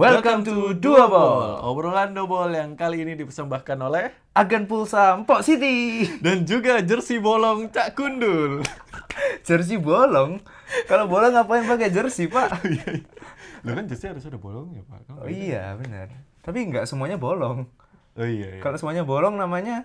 Welcome to Dua Ball. Obrolan dobol yang kali ini dipersembahkan oleh Agen pulsa Empok City. dan juga jersey bolong Cak Kundul. Jersey bolong. Kalau bolong ngapain pakai jersey, Pak? Lo kan jersey harus ada bolongnya, Pak. Kamu Oh iya, benar. Tapi nggak semuanya bolong. Oh iya. iya. Kalau semuanya bolong namanya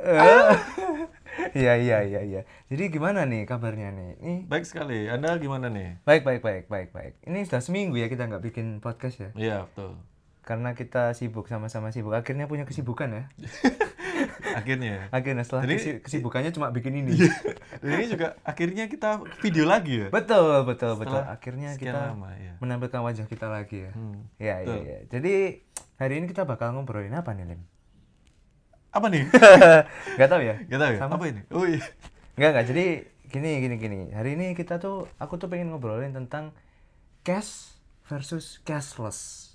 eh Iya, iya, iya, iya. Jadi gimana nih kabarnya nih? Ini Baik sekali. Anda gimana nih? baik, baik, baik, baik, baik. Ini sudah seminggu ya kita nggak bikin podcast ya. Iya, betul. Karena kita sibuk sama-sama sibuk. Akhirnya punya kesibukan ya. Akhirnya. Akhirnya setelah Jadi- kesi- kesibukannya cuma bikin ini. Dan ini juga akhirnya kita video lagi ya. Betul, betul, betul. Setelah Akhirnya sekian kita lama, ya. menampilkan wajah kita lagi ya. Hmm, Iya, iya, betul. iya. Jadi hari ini kita bakal ngobrolin apa nih, Lim? Apa nih? Gak tahu ya? Gak tahu ya? Sama. Apa ini? Oh iya. Enggak, enggak. Jadi gini, gini, gini. Hari ini kita tuh, aku tuh pengen ngobrolin tentang cash versus cashless.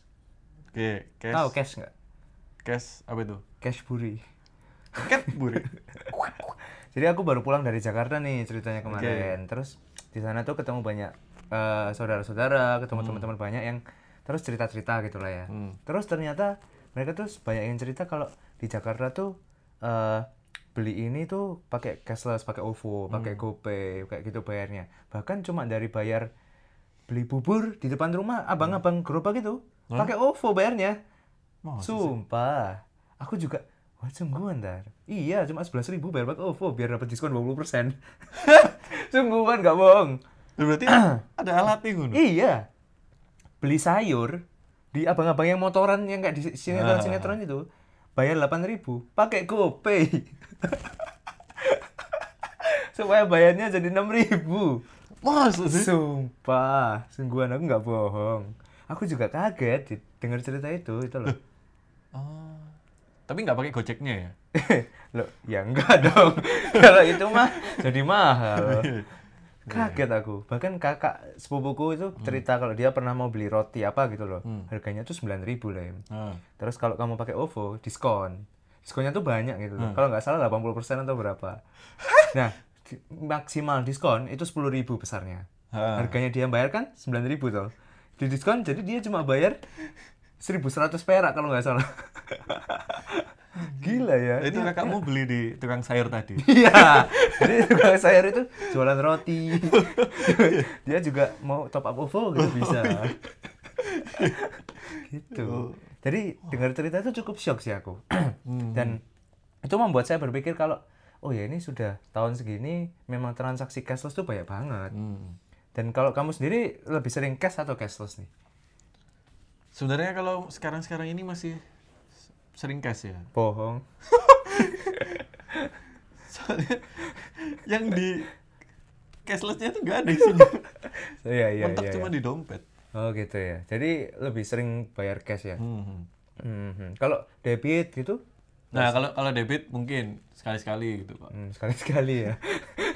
Oke, cash. Tahu cash nggak? Cash apa itu? Cash buri. Cat buri. Jadi aku baru pulang dari Jakarta nih ceritanya kemarin. Terus di sana tuh ketemu banyak eh, saudara-saudara, ketemu teman-teman banyak yang terus cerita-cerita gitu lah ya. Hmm. Terus ternyata mereka tuh banyak yang cerita kalau di Jakarta tuh eh, beli ini tuh pakai cashless, pakai OVO, pakai GoPay, kayak gitu bayarnya. Bahkan cuma dari bayar beli bubur di depan rumah abang-abang gerobak itu pakai OVO bayarnya. Masa sih? Sumpah. Aku juga Wah, sungguhan dar. Iya, cuma sebelas ribu bayar pakai OVO biar dapat diskon 20%. sungguhan nggak bohong. Berarti ada alatnya ngono. Iya. Beli sayur di abang-abang yang motoran yang kayak di sinetron-sinetron itu bayar 8.000 pakai GoPay. Supaya bayarnya jadi 6.000. Masa sih? Sumpah, sungguhan aku nggak bohong. Aku juga kaget dengar cerita itu, itu loh. Oh. Tapi nggak pakai gojeknya ya? loh, ya enggak dong. Kalau itu mah jadi mahal. Kaget aku. Bahkan kakak sepupuku itu cerita kalau dia pernah mau beli roti apa gitu loh. Harganya tuh 9.000 lah. Im. Ah. Terus kalau kamu pakai OVO, diskon. Diskonnya tuh banyak gitu loh. Kalau nggak salah 80% atau berapa. Nah, di- maksimal diskon itu 10.000 besarnya. Ah. Harganya dia bayar kan 9.000 tuh. Di diskon jadi dia cuma bayar 1.100 perak kalau nggak salah. Gila ya. Itu kakakmu beli di tukang sayur tadi. Iya. Jadi tukang sayur itu jualan roti. Dia juga mau top up OVO gitu bisa. gitu. Jadi dengar cerita itu cukup shock sih aku. Dan itu membuat saya berpikir kalau oh ya ini sudah tahun segini memang transaksi cashless tuh banyak banget. Hmm. Dan kalau kamu sendiri lebih sering cash atau cashless nih? Sebenarnya kalau sekarang-sekarang ini masih sering cash ya. Bohong. Soalnya yang di cashlessnya tuh nggak ada isinya. Iya iya Mentok iya. cuma iya. di dompet. Oh gitu ya. Jadi lebih sering bayar cash ya. Hmm. Mhm. Kalau debit gitu Nah kalau kalau debit mungkin sekali-sekali gitu pak. Hmm, sekali-sekali ya.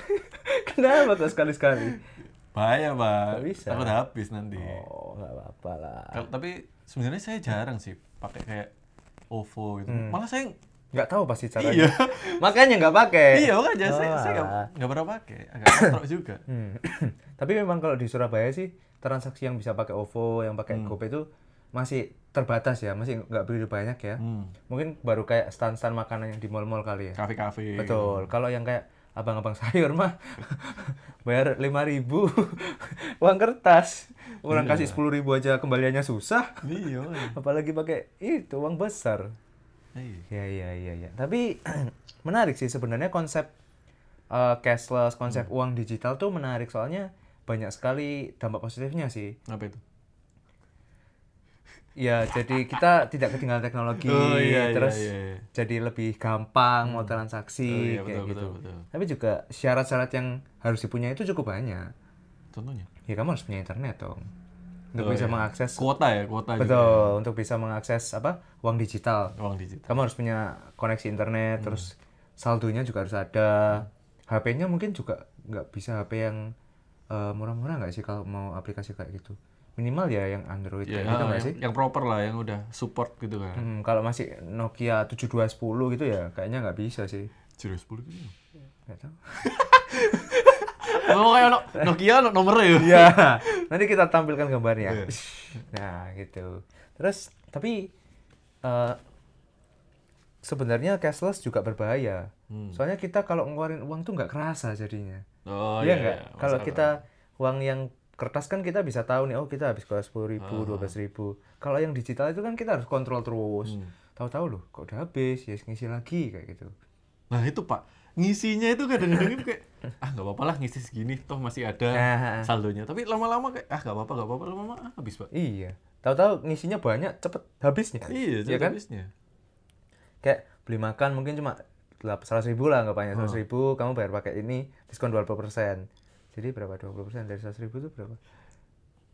Kenapa kok sekali-sekali? Bahaya pak. Nggak bisa. Takut habis nanti. Oh, nggak apa-apa lah. Tapi sebenarnya saya jarang sih pakai kayak OVO gitu. Malah saya Nggak tahu pasti caranya. iya. Makanya nggak pakai. iya makanya saya Oh, saya nggak alah. nggak pernah pakai. Agak juga. Hmm. Tapi memang kalau di Surabaya sih transaksi yang bisa pakai OVO, yang pakai GoPay itu masih terbatas ya, masih nggak begitu banyak ya. Hmm. Mungkin baru kayak stand-stand makanan yang di mall-mall kali ya. Kafe-kafe. Betul. Kalau yang kayak abang-abang sayur mah bayar 5000 uang kertas. Orang Iya. kasih 10.000 aja kembaliannya susah. Iya. Apalagi pakai itu uang besar. Iya. Ya iya iya iya. Tapi menarik sih sebenarnya konsep uh, cashless, konsep Hmm. uang digital tuh menarik soalnya banyak sekali dampak positifnya sih. Apa itu? Ya jadi kita tidak ketinggalan teknologi, Oh, iya, iya, terus iya, iya. jadi lebih gampang mau Oh, transaksi iya, kayak betul, gitu. betul, betul. Tapi juga syarat-syarat yang harus dipunyai itu cukup banyak. Contohnya? Ya kamu harus punya internet dong. Untuk Oh, bisa iya. mengakses Kuota ya, kuota juga. betul, untuk bisa mengakses apa? uang digital. ya. Uang digital. kamu harus punya koneksi Hmm. internet terus saldonya juga harus ada HP-nya mungkin juga nggak bisa HP yang eh, murah-murah nggak sih kalau mau aplikasi kayak gitu minimal ya yang Android Ya, kayak gitu nggak yang, sih yang proper lah, yang udah support gitu kan. Hmm, kalau masih Nokia 7210 gitu ya kayaknya nggak bisa sih Serius 10 gitu. nggak tahu Oh kayak no- Nokia no- nomornya ya. Iya. Nanti kita tampilkan gambarnya. Iya. Nah, gitu. Terus tapi eh, sebenarnya cashless juga berbahaya. Hmm. Soalnya kita kalau ngeluarin uang tuh nggak kerasa jadinya. Oh Iya iya. nggak? iya, Kalau kita uang yang kertas kan kita bisa tahu nih, oh kita habis keluar sepuluh ribu, dua belas ribu. Kalau yang digital itu kan kita harus kontrol terus. Hmm. Tahu-tahu loh, kok udah habis, ya ngisi lagi kayak gitu. Nah itu pak, ngisinya itu kadang-kadang itu kayak ah nggak apa-apa lah ngisi segini, toh masih ada Nah. saldonya. Tapi lama-lama kayak ah nggak apa-apa nggak apa-apa lama-lama ah, habis pak. Iya. Tahu-tahu ngisinya banyak, cepet habisnya. Iya, Iya cepet kan? habisnya. Kayak beli makan mungkin cuma seratus ribu lah anggapannya Hmm. seratus ribu kamu bayar pakai ini diskon 20% jadi berapa? 20% dari seratus ribu itu berapa?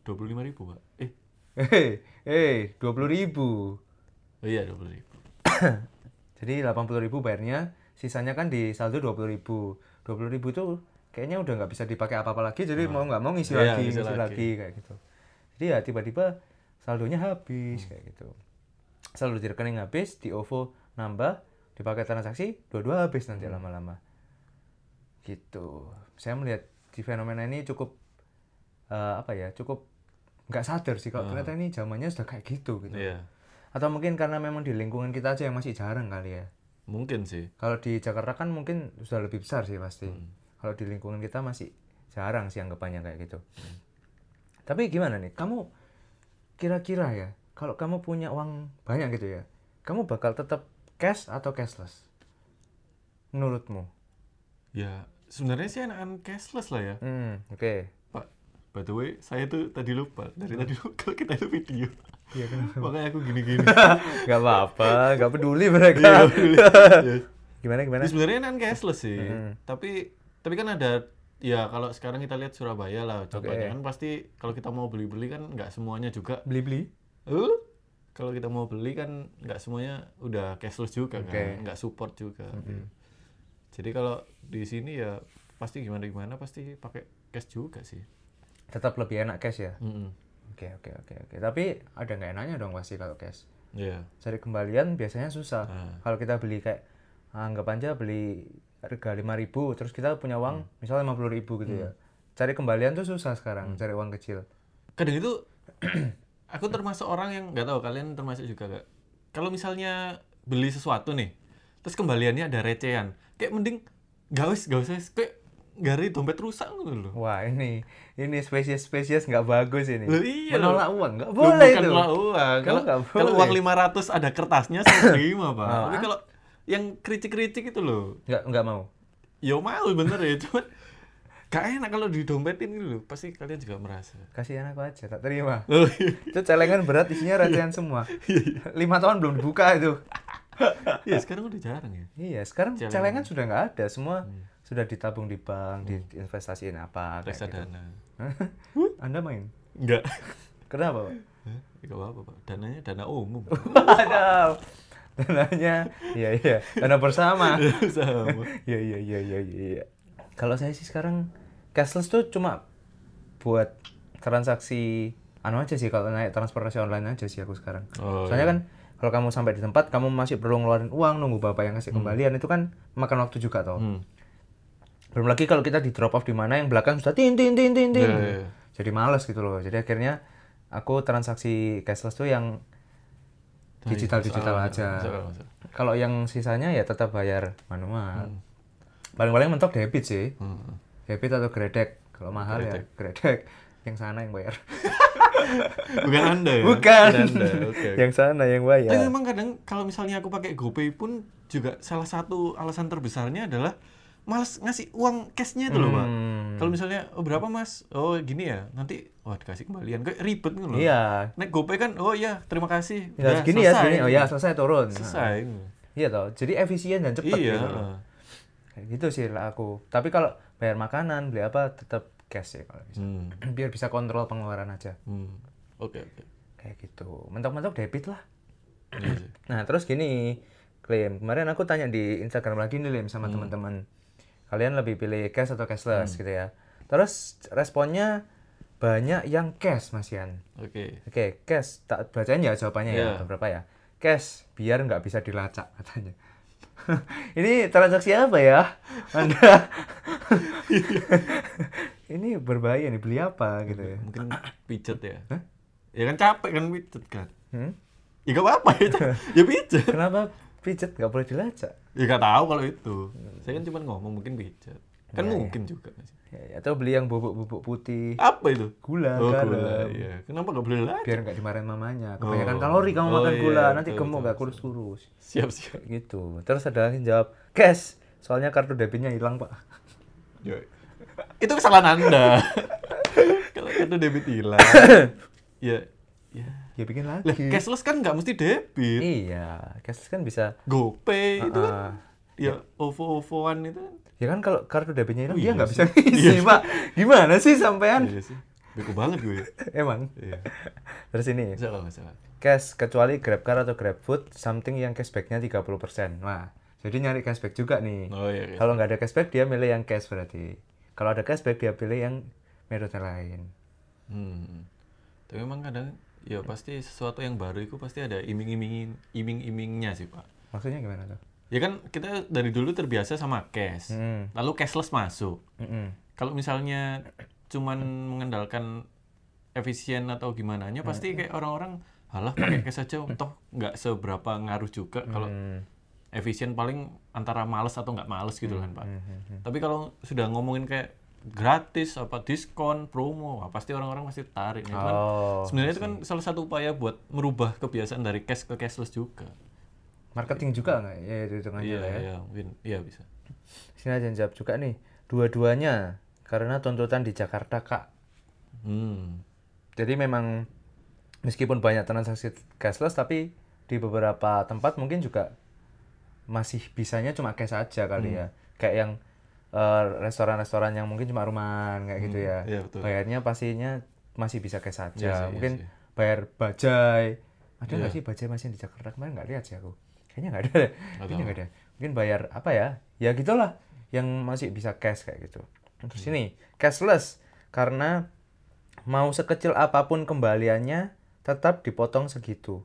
Dua puluh lima ribu pak. Eh, hei hei dua puluh ribu. Oh iya dua puluh ribu. jadi 80 ribu bayarnya sisanya kan di saldo 20 ribu. 20 ribu itu kayaknya udah nggak bisa dipakai apa-apa lagi jadi mau nggak mau ngisi Iya, lagi ngisi lagi. lagi kayak gitu. Jadi ya tiba-tiba saldonya habis kayak gitu. Saldo di rekening habis di OVO nambah dipakai transaksi dua-dua habis nanti lama-lama. Gitu. Saya melihat di fenomena ini cukup eh, apa ya cukup nggak sadar sih kalau ternyata ini zamannya sudah kayak gitu gitu Iya, atau mungkin karena memang di lingkungan kita aja yang masih jarang kali ya mungkin sih. kalau di Jakarta kan mungkin sudah lebih besar sih pasti. Hmm. Kalau di lingkungan kita masih jarang sih anggapannya kayak gitu. Tapi gimana nih? Kamu kira-kira ya, kalau kamu punya uang banyak gitu ya, kamu bakal tetap cash atau cashless? Menurutmu? Ya sebenarnya sih enakan cashless lah ya. Hmm, oke. Pak, by the way, saya tuh tadi lupa. Dari tadi lupa kalau kita itu video. Iya kenapa? Makanya aku gini-gini. gak apa-apa, gak peduli mereka. Iya. gimana gimana? Ya, sebenarnya enakan cashless sih. Mm. Tapi tapi kan ada ya kalau sekarang kita lihat Surabaya lah contohnya Oke. kan pasti kalau kita mau beli-beli kan nggak semuanya juga Beli-beli? Eh, kalau kita mau beli kan nggak semuanya udah cashless juga Oke. kan nggak support juga jadi kalau di sini ya pasti gimana gimana pasti pakai cash juga sih Tetap lebih enak cash ya? Oke oke oke oke. Tapi ada nggak enaknya dong pasti kalau cash. Iya. cari kembalian biasanya susah. Ah. Kalau kita beli kayak anggap aja beli harga 5000 terus kita punya uang Hmm. misalnya 50000 gitu ya. Cari kembalian tuh susah sekarang, Hmm. cari uang kecil. kadang itu aku termasuk orang yang nggak tahu kalian termasuk juga gak kalau misalnya beli sesuatu nih terus kembaliannya ada recehan kayak mending gak usah gak usah kayak gari dompet rusak loh Wah, ini ini spesies-spesies nggak bagus ini. Loh, iya Menolak loh. uang nggak Loh, boleh bukan itu. menolak uang. Kalau kalau uang 500 ada kertasnya saya terima, Pak. Oh, Tapi kalau yang kritik-kritik itu loh, Nggak nggak mau. ya mau bener ya, cuman gak enak kalau didompetin gitu loh. Pasti kalian juga merasa. Kasihan aku aja, tak terima. Iya. itu celengan berat isinya recehan semua. Lima tahun belum dibuka itu. Iya, sekarang udah jarang ya. Iya, sekarang Celengan. celengan sudah nggak ada, semua sudah ditabung di bank, diinvestasiin apa kayak gitu. Reksadana. Anda main? Enggak. Kenapa, Pak? Hah? Gak apa-apa, Pak. Dananya dana umum. Waduh. Dananya, iya iya, dana bersama. Sama. Iya iya iya iya iya. iya. Kalau saya sih sekarang cashless tuh cuma buat transaksi anu aja sih kalau naik transportasi online aja sih aku sekarang. Oh, Soalnya kan kalau kamu sampai di tempat kamu masih perlu ngeluarin uang nunggu bapak yang kasih kembalian itu kan makan waktu juga toh. Hmm. Belum lagi kalau kita di drop off di mana yang belakang sudah tin tin tin tin tin. Iya, iya, iya. Jadi males gitu loh. Jadi akhirnya aku transaksi cashless tuh yang digital digital aja. akal, masuk akal. Kalau yang sisanya ya tetap bayar manual. Paling-paling mentok debit sih. Hmm. Debit atau gredek. Kalau mahal ya gredek. Yang sana yang bayar. Bukan Anda ya? Bukan. Anda. Oke. yang sana yang Tapi bayar. memang kadang kalau misalnya aku pakai GoPay pun juga salah satu alasan terbesarnya adalah males ngasih uang cashnya itu loh pak. Hmm. Kalau misalnya oh berapa mas? Oh gini ya. Nanti wah dikasih kembalian kayak ribet gitu loh. Iya. Naik GoPay kan oh iya terima kasih. Ya Udah, segini ya selesai. segini. Oh ya selesai turun. Selesai. Iya toh. Jadi efisien dan cepat iya. gitu. loh. Kayak gitu sih lah aku. Tapi kalau bayar makanan, beli apa tetap cash sih kalau bisa. Hmm. Biar bisa kontrol pengeluaran aja. Hmm. Oke oke. Kayak gitu. Mentok-mentok debit lah. Iya. Nah, terus gini, Klim. Kemarin aku tanya di Instagram lagi nih, Lim, sama teman-teman. Kalian lebih pilih cash atau cashless gitu ya. Terus responnya banyak yang cash, Mas Yan. Oke. Oke, cash. Tak bacain ya jawabannya ya. Iya. Berapa ya? Cash, biar nggak bisa dilacak katanya. ini transaksi apa ya? Anda ini berbahaya nih beli apa gitu ya? Mungkin pijet ya. Ya kan capek kan pijet kan. Hmm? Ya gak apa-apa ya. ya pijet. Kenapa pijet nggak boleh dilacak? Ya gak tahu kalau itu. Saya kan cuma ngomong mungkin pijet. Kan Ya, ya. mungkin juga. Mas. Ya, ya, atau beli yang bubuk-bubuk putih, Apa itu? gula, Oh, garam. gula. Iya. Kenapa gak boleh lagi? biar nggak dimarahin mamanya. Kebanyakan Oh. kalori kamu Oh, makan iya, gula, nanti betul, gemuk betul, betul. kurus-kurus. Siap, siap. Gitu. Terus ada lagi yang jawab, cash. Soalnya kartu debitnya hilang pak. Ya. Itu kesalahan Anda. kalau kartu debit hilang. ya. Ya. Ya bikin lagi. Lah, cashless kan nggak mesti debit. Iya, cash kan bisa. GoPay itu kan Ah, ya OVO-OVOan itu kan. ya kan kalau kartu debitnya hilang Oh, dia iya nggak sih. bisa ngisi Iya pak. Gimana sih sampean? Iya sih. Bego banget gue. Emang. Iya. Terus ini, Salah, salah. cash kecuali GrabCar atau GrabFood, something yang cashbacknya 30%. Wah, jadi nyari cashback juga nih. Oh iya. iya. Kalau nggak ada cashback dia milih yang cash berarti. Kalau ada cashback dia pilih yang metode lain. Hmm. Tapi memang kadang ya pasti sesuatu yang baru itu pasti ada iming-imingin iming-imingnya sih, Pak. Maksudnya gimana tuh? Ya kan kita dari dulu terbiasa sama cash. Hmm. Lalu cashless masuk. Mm-mm. Kalau misalnya cuman mengandalkan efisien atau gimana nya pasti kayak orang-orang halah pakai cash aja toh nggak seberapa ngaruh juga kalau Hmm. Efisien paling antara males atau nggak males gitu kan pak Hmm. tapi kalau sudah ngomongin kayak gratis apa diskon promo wah, pasti orang-orang pasti tarik Nah, kan Oh, sebenarnya itu kan salah satu upaya buat merubah kebiasaan dari cash ke cashless juga marketing juga nggak? Ya itu hitungannya iya ya. iya mungkin iya bisa Sini aja jawab juga nih. Dua-duanya karena tuntutan di Jakarta kak. hmm Jadi memang meskipun banyak transaksi cashless tapi di beberapa tempat mungkin juga masih bisanya cuma cash aja kali ya. Kayak yang eh, restoran-restoran yang mungkin cuma rumahan kayak gitu ya. iya, betul. Bayarnya pastinya masih bisa cash aja. sih, iya mungkin sih. bayar bajai. Ada nggak Iya. sih bajai masih di Jakarta kemarin nggak lihat sih aku. Kayaknya nggak ada. deh. Kayaknya nggak ada. Mungkin bayar apa ya? Ya gitulah yang masih bisa cash kayak gitu. Terus Iya. ini cashless karena mau sekecil apa pun kembaliannya tetap dipotong segitu.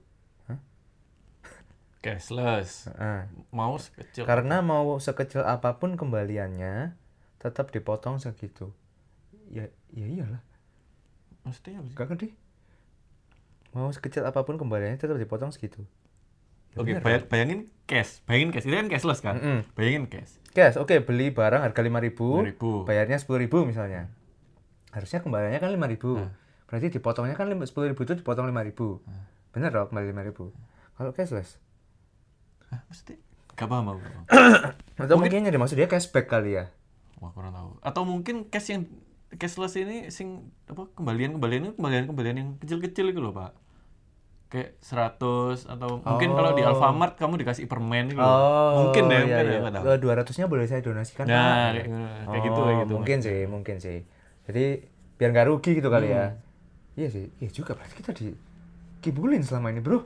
Cashless Heeh. mau sekecil Karena mau sekecil apa pun kembaliannya tetap dipotong segitu. Ya, ya iyalah. Maksudnya apa sih? Gak ngerti. Mau sekecil apa pun kembaliannya tetap dipotong segitu. Ya Oke, bayang- bayangin cash. Bayangin cash. Itu kan cashless kan? Mm-mm. Bayangin cash. Cash, oke beli barang harga 5000 5.000. bayarnya 10000 misalnya. Harusnya kembaliannya kan 5000 Nah. Berarti dipotongnya kan 10000 itu dipotong 5000 Nah. Bener dong kembali 5000 Kalau cashless. Hah, mesti gak paham aku. Atau mungkin yang dimaksud dia cashback kali ya. Wah, kurang tahu. Atau mungkin cash yang cashless ini sing apa kembalian-kembalian itu kembalian-kembalian yang kecil-kecil itu loh, Pak. Kayak 100 atau mungkin kalau di Oh. Alfamart kamu dikasih permen gitu. loh. mungkin deh, iya, mungkin iya. ya, tahu. Dua ratusnya boleh saya donasikan Nah, kayak, kayak gitu kayak gitu. Mungkin sih, mungkin sih. Jadi biar nggak rugi gitu kali ya. Hmm. Iya sih, iya juga berarti kita dikibulin selama ini bro.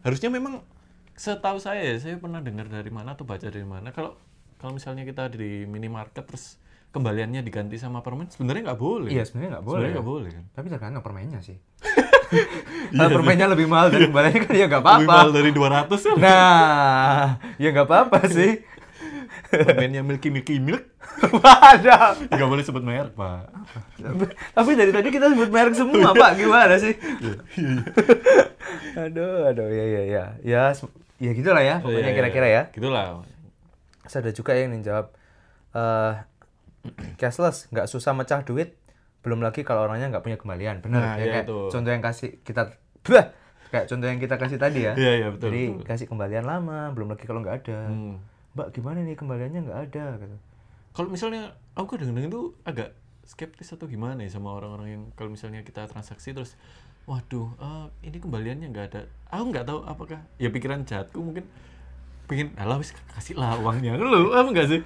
Harusnya memang setahu saya, ya, saya pernah dengar dari mana atau baca dari mana kalau kalau misalnya kita di minimarket terus kembaliannya diganti sama permen sebenarnya nggak boleh. Iya sebenarnya nggak boleh. Sebenarnya nggak boleh kan. Tapi tergantung permennya sih. Kalau permennya lebih mahal dari kembaliannya kan ya nggak Iya Lebih mahal apa-apa. dari 200 kan. Nah, ya nggak apa-apa sih. Permennya Milky Milky Milk Waduh. nggak boleh sebut merek, Pak. Tapi dari tadi kita sebut merek semua, Pak. Gimana sih? Iya, aduh, aduh, ya, ya, ya. Ya, ya gitulah ya, pokoknya Iya, kira-kira iya. ya. Gitulah. Terus ada juga yang menjawab eh cashless, nggak susah mecah duit, belum lagi kalau orangnya nggak punya kembalian. Benar, Nah, ya, iya kayak itu. contoh yang kasih kita, Bah! kayak contoh yang kita kasih tadi ya. Iya, iya, betul, Jadi betul. kasih kembalian lama, belum lagi kalau nggak ada. Hmm. Mbak gimana nih kembaliannya? Nggak ada gitu. Kalau misalnya aku kadang-kadang itu agak skeptis atau gimana ya sama orang-orang yang kalau misalnya kita transaksi terus waduh eh, ini kembaliannya nggak ada. Aku nggak tahu apakah ya pikiran jahatku mungkin pengen alah wis kasih lah uangnya. Lu apa enggak sih?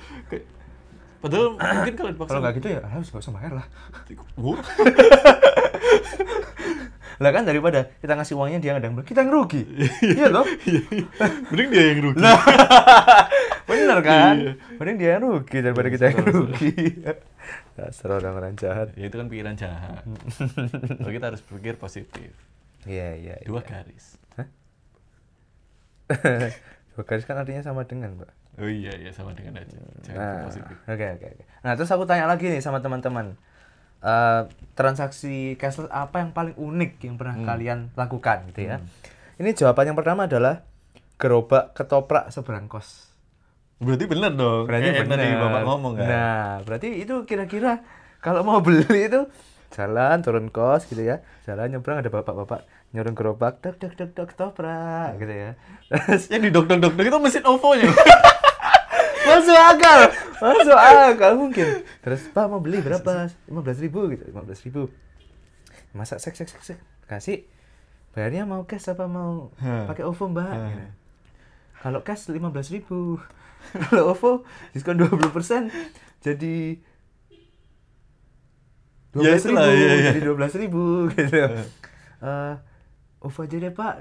Padahal mungkin kalau dipaksa Kalau nggak gitu ya harus nggak usah bayar lah. Lah kan daripada kita ngasih uangnya dia nggak kita yang rugi. iya loh. mending dia yang rugi Nah, bener kan? Iya. Mending dia yang rugi daripada kita yang rugi. Dasar orang-orang jahat. ya itu kan pikiran jahat Kalau kita harus berpikir positif Iya, iya. dua iya. garis Dua garis kan artinya sama dengan, Mbak. Oh iya iya sama dengan aja. Jangan Nah, oke oke. Nah, terus aku tanya lagi nih sama teman-teman. Eh, transaksi cashless apa yang paling unik yang pernah Hmm. kalian lakukan gitu ya? Ini jawaban yang pertama adalah gerobak ketoprak seberang kos. Berarti bener dong. Berarti Kayak yang tadi benar. Bapak ngomong kan. Nah, berarti itu kira-kira kalau mau beli itu jalan turun kos gitu ya. Jalan nyebrang ada bapak-bapak nyorong gerobak dok dok dok dok ketoprak gitu ya. Terus Yang di dok dok dok dok itu mesin OVO-nya. masuk akal masuk akal mungkin. Terus pak mau beli berapa? Lima belas ribu gitu. Lima belas ribu. Masa sek sek sek sek. Kasih. Bayarnya mau cash apa mau pakai OVO mbak? Hmm. Gitu. kalau cash lima belas ribu. Kalau OVO diskon 20% jadi dua Ya belas ribu iya, iya. jadi dua belas ribu gitu. Eh, OVO aja deh pak.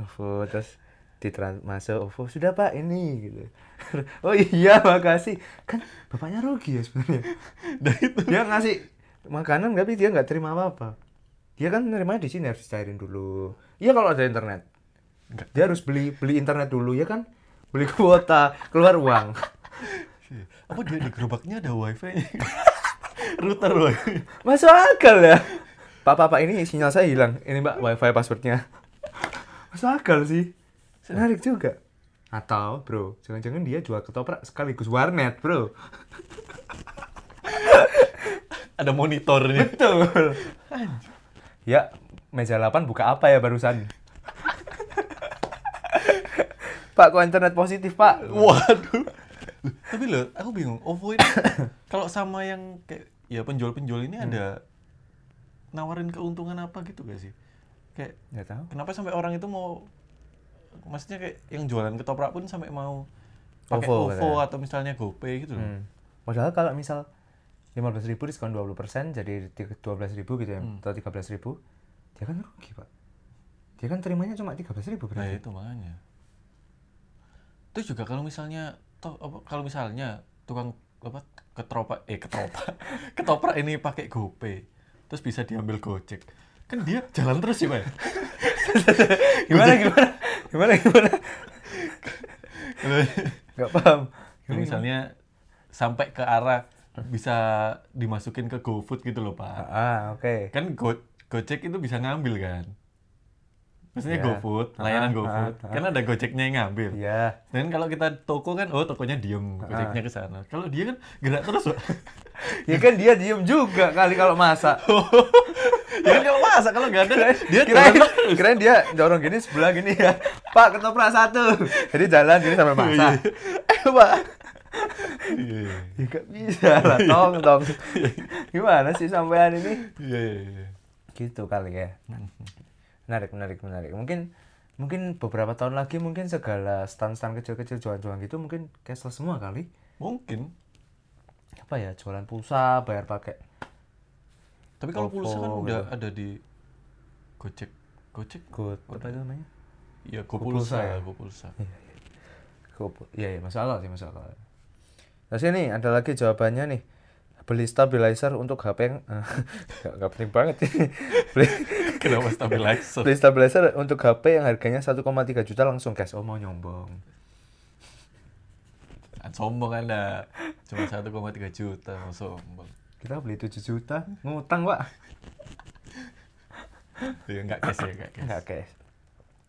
OVO terus ditrans masuk OVO sudah pak ini gitu. Oh iya makasih. Kan bapaknya rugi ya sebenarnya. Itu. Dia ngasih makanan tapi dia nggak terima apa apa dia kan nerimanya di sini harus cairin dulu. Iya kalau ada internet. Dia harus beli beli internet dulu ya kan? Beli kuota keluar uang. Apa dia di gerobaknya ada wifi-nya? Router wifi. masuk akal ya? Pak pak pak ini sinyal saya hilang. Ini mbak wifi passwordnya. Masuk akal sih menarik juga atau bro jangan-jangan dia jual ketoprak sekaligus warnet bro Ada monitornya. betul ya meja 8 buka apa ya barusan pak kok internet positif pak Waduh. Tapi loh, aku bingung. OVO ini kalau sama yang kayak ya penjual-penjual ini ada nawarin keuntungan apa gitu gak sih? Kayak nggak tahu kenapa sampai orang itu mau maksudnya kayak yang jualan ketoprak pun sampai mau pakai OVO OVO, atau misalnya GoPay gitu loh. Hmm. Padahal kalau misal 15.000 ribu diskon 20% jadi 12.000 ribu gitu ya, Hmm. atau 13.000 ribu, dia kan rugi pak. Dia kan terimanya cuma 13.000 ribu Nah berarti. itu makanya. Itu juga kalau misalnya toh apa, kalau misalnya tukang apa ketoprak eh ketoprak ketoprak ini pakai GoPay terus bisa diambil Gojek. Kan dia jalan terus sih, Pak. Gimana gimana? Gimana gimana? Kalau Gak paham. kalau misalnya sampai ke arah bisa dimasukin ke GoFood gitu loh, Pak. Ah, oke. Kan Go Gojek itu bisa ngambil kan. Maksudnya Ya. GoFood, layanan Ah, GoFood. ah, ah. Kan ada Gojeknya yang ngambil. Iya. Dan kalau kita toko kan, oh tokonya diem, gojeknya ke sana. Kalau dia kan gerak terus, Pak. Ya kan dia diem juga kali kalau masak. ya kan kalau masak kalau nggak ada, dia kirain, jalan kirain dia dorong gini sebelah gini ya. Pak ketoprak satu. Jadi jalan gini sambil masak. Eh pak. Iya, Ya gak bisa lah, tong tong. Gimana sih sampean ini? iya, iya, iya. gitu kali ya menarik menarik menarik mungkin mungkin beberapa tahun lagi mungkin segala stand-stand kecil-kecil jualan-jualan gitu mungkin cashless semua kali Mungkin. apa ya jualan pulsa bayar pakai Tapi kalau pulsa kan Oppo udah gitu. ada di Gojek. Gojek? good apa itu namanya Iya, GoPulsa GoPulsa, ya? GoPulsa. Go, iya iya masuk akal sih masuk akal terus ini ada lagi jawabannya nih beli stabilizer untuk HP yang nggak nggak penting banget beli Kenapa stabilizer? beli stabilizer untuk HP yang harganya 1,3 juta langsung cash oh mau nyombong Kan sombong Anda. Cuma 1,3 juta, mau sombong. kita beli 7 juta ngutang pak Ya enggak cash ya, enggak cash. Enggak, guys.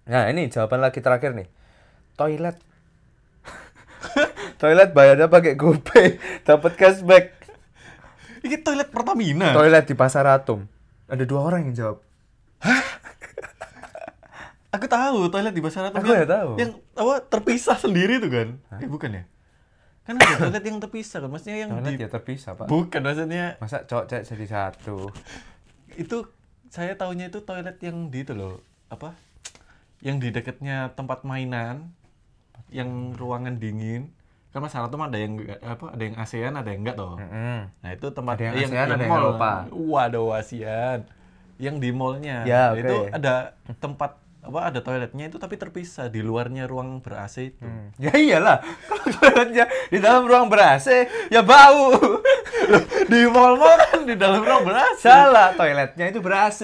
Nah, ini jawaban lagi terakhir nih. Toilet. Toilet bayarnya pakai GoPay, dapat cashback. Ini toilet Pertamina. Toilet di Pasar Atom. Ada dua orang yang jawab. Aku tahu toilet di Basara Aku ya tahu. Yang apa terpisah sendiri tuh kan? Eh bukan ya? Kan ada toilet yang terpisah kan? Maksudnya yang Toilet di ya terpisah, Pak. Bukan maksudnya Masa cowok cewek jadi satu? itu saya taunya itu toilet yang di itu loh, apa? Yang di dekatnya tempat mainan yang ruangan dingin. Kan Mas tuh ada yang apa? Ada yang ASEAN, ada yang enggak toh. Mm-mm. Nah, itu tempat Ada yang ASEAN, ada yang mall. Eropa. Waduh, ASEAN. Yang di mallnya. Ya, Nah, Itu oke. ada tempat apa ada toiletnya itu tapi terpisah di luarnya ruang ber AC itu. Hmm. Ya iyalah, kalau toiletnya di dalam ruang ber-AC, ya bau. di mall-mall kan di dalam ruang ber AC. Salah, toiletnya itu ber-AC.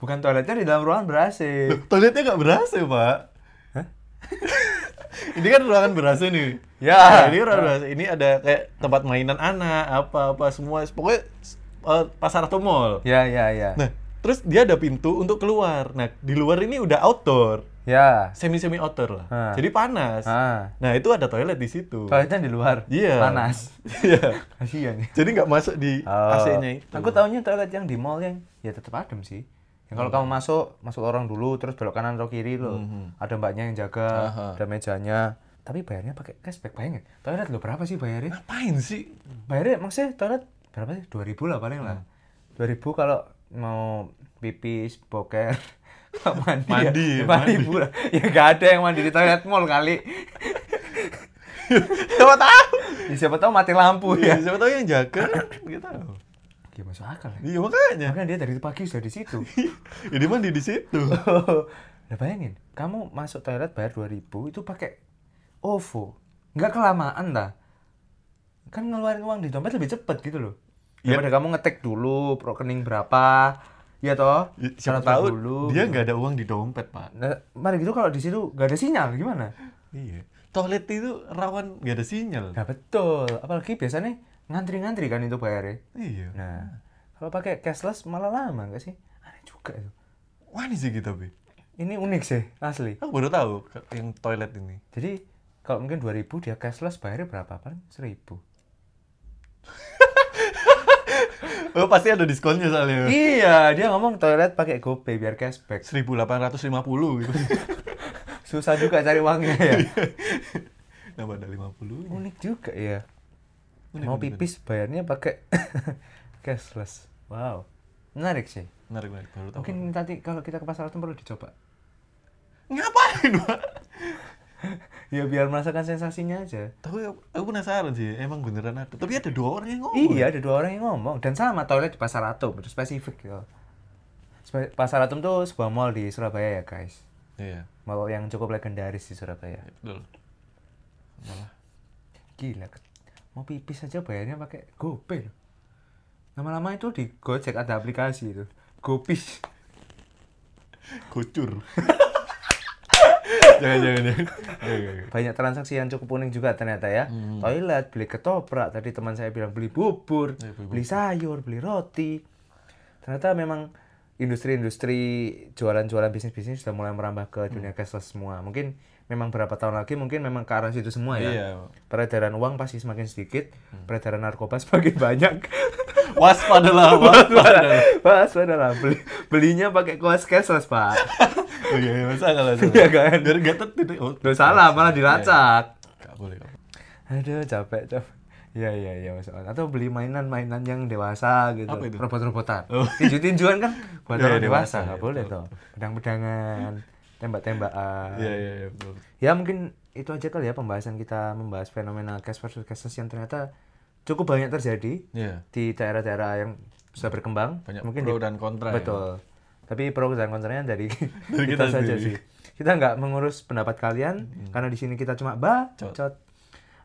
Bukan toiletnya di dalam ruangan ber-AC. Toiletnya nggak ber AC, Pak. ini kan ruangan berasa nih. Ya. Nah, ini ruangan berasa. Ini ada kayak tempat mainan anak, apa-apa semua. Pokoknya eh, pasar atau mall. Ya, ya, ya. Nah, terus dia ada pintu untuk keluar. Nah, di luar ini udah outdoor. Ya. Semi-semi outdoor lah. Ah. Jadi panas. Ah. Nah, itu ada toilet di situ. Toiletnya di luar. Iya. Panas. Iya. Kasihan. Jadi nggak masuk di Oh. AC-nya itu. Aku taunya toilet yang di mall yang ya tetap adem sih. Hmm. kalau kamu masuk, masuk orang dulu, terus belok kanan atau kiri loh. Ada mbaknya yang jaga, Aha. ada mejanya. Tapi bayarnya pakai cashback, bayangin. Toilet lo berapa sih bayarnya? Ngapain sih? Bayarnya maksudnya toilet berapa sih? 2000 lah paling lah. Hmm. 2000 kalau mau pipis, boker, mandi, Mandi, ya, mandi. 5000 lah. Ya gak ada yang mandi di toilet mall kali. Siapa tahu? Ya, siapa tahu mati lampu Iya, ya. siapa tahu yang jaga tahu. Ya masuk akal ya. Iya makanya. Makanya dia dari pagi sudah di situ. ya dia mandi di situ. nah bayangin, kamu masuk toilet bayar 2000 itu pakai OVO. Nggak kelamaan lah. Kan ngeluarin uang di dompet lebih cepet gitu loh. Iya. Daripada kamu ngetek dulu rekening berapa. Ya toh? Ya, Siapa tahu dia nggak ada uang di dompet pak. Nah, mari gitu kalau di situ nggak ada sinyal gimana? Iya. Toilet itu rawan nggak ada sinyal. Nah betul, apalagi biasanya ngantri-ngantri kan itu bayarnya. Iya. Nah, kalau pakai cashless malah lama nggak sih? Aneh juga itu. Wah ini sih kita bi. Ini unik sih, asli. Aku baru tahu yang toilet ini. Jadi kalau mungkin 2000 dia cashless bayarnya berapa? Paling 1000. Oh pasti ada diskonnya soalnya. iya, dia ngomong toilet pakai GoPay biar cashback. 1850 gitu. Susah juga cari uangnya ya. Nambah ada 50. Unik juga ya. Mau pipis bayarnya pakai cashless. Wow. Menarik sih. Menarik menarik baru tahu. Mungkin nanti kalau kita ke pasar itu perlu dicoba. Ngapain pak? Ya biar merasakan sensasinya aja. Tapi aku penasaran sih, emang beneran ada. Tapi ada dua orang yang ngomong. Iya, ada dua orang yang ngomong dan sama toilet di Pasar Atom, itu spesifik gitu. Spe- Pasar Atom tuh sebuah mall di Surabaya ya, guys. Iya. Mall yang cukup legendaris di Surabaya. Betul. Malah Gila. Mau pipis aja bayarnya pakai GoPay. Lama-lama itu di Gojek ada aplikasi itu. Gopis. gocur. jangan jangan jangan. Banyak transaksi yang cukup unik juga ternyata ya. Hmm. Toilet, beli ketoprak, tadi teman saya bilang beli bubur, Eh, beli beli sayur, beli roti. Ternyata memang industri-industri jualan-jualan bisnis-bisnis sudah mulai merambah ke dunia cashless semua. Mungkin memang berapa tahun lagi mungkin memang ke arah situ semua ya. Iya. Peredaran uang pasti semakin sedikit, peredaran narkoba semakin banyak. Waspadalah, waspadalah. Mas, lah beli belinya pakai kuas cashless, Pak. Oh iya, iya, masa kalau Iya kan? Biar gak tertidur. Oh, salah, malah dilacak. Gak boleh. Aduh, capek, capek. Iya, iya, iya, Mas. Atau beli mainan-mainan yang dewasa gitu. Itu? Robot-robotan. Oh. Tinju-tinjuan kan buat Iya, orang iya, dewasa, dewasa, nggak iya, boleh betul. toh. Pedang-pedangan, tembak-tembakan. Iya, iya, iya, betul. Ya mungkin itu aja kali ya pembahasan kita membahas fenomena cash versus cashless yang ternyata cukup banyak terjadi Iya. di daerah-daerah yang sudah berkembang. Banyak mungkin pro di- dan kontra. ya. Betul. Tapi pro dan kontranya dari, Dari kita, kita saja sih. Kita nggak mengurus pendapat kalian karena di sini kita cuma bacot.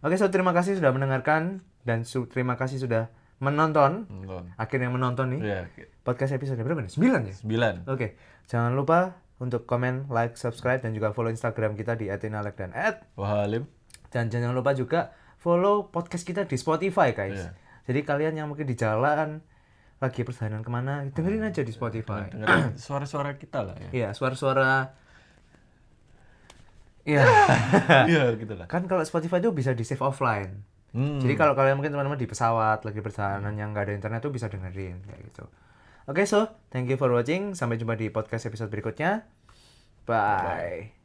Oke, so terima kasih sudah mendengarkan dan su- terima kasih sudah menonton. Nonton. Akhirnya menonton nih Iya. podcast episode berapa nih? 9 ya? Sembilan. Oke, jangan lupa untuk komen, like, subscribe dan juga follow Instagram kita di @inalek dan at Wahalim. dan jangan lupa juga follow podcast kita di Spotify guys. Iya. Jadi kalian yang mungkin di jalan lagi perjalanan ke mana dengerin aja di Spotify. Dengerin suara-suara kita lah ya. Iya, suara-suara. Iya. Iya, gitu lah. kan kalau Spotify itu bisa di save offline. Hmm. Jadi kalau kalian mungkin teman-teman di pesawat lagi perjalanan yang nggak ada internet tuh bisa dengerin kayak gitu. Oke, so thank you for watching. Sampai jumpa di podcast episode berikutnya. Bye.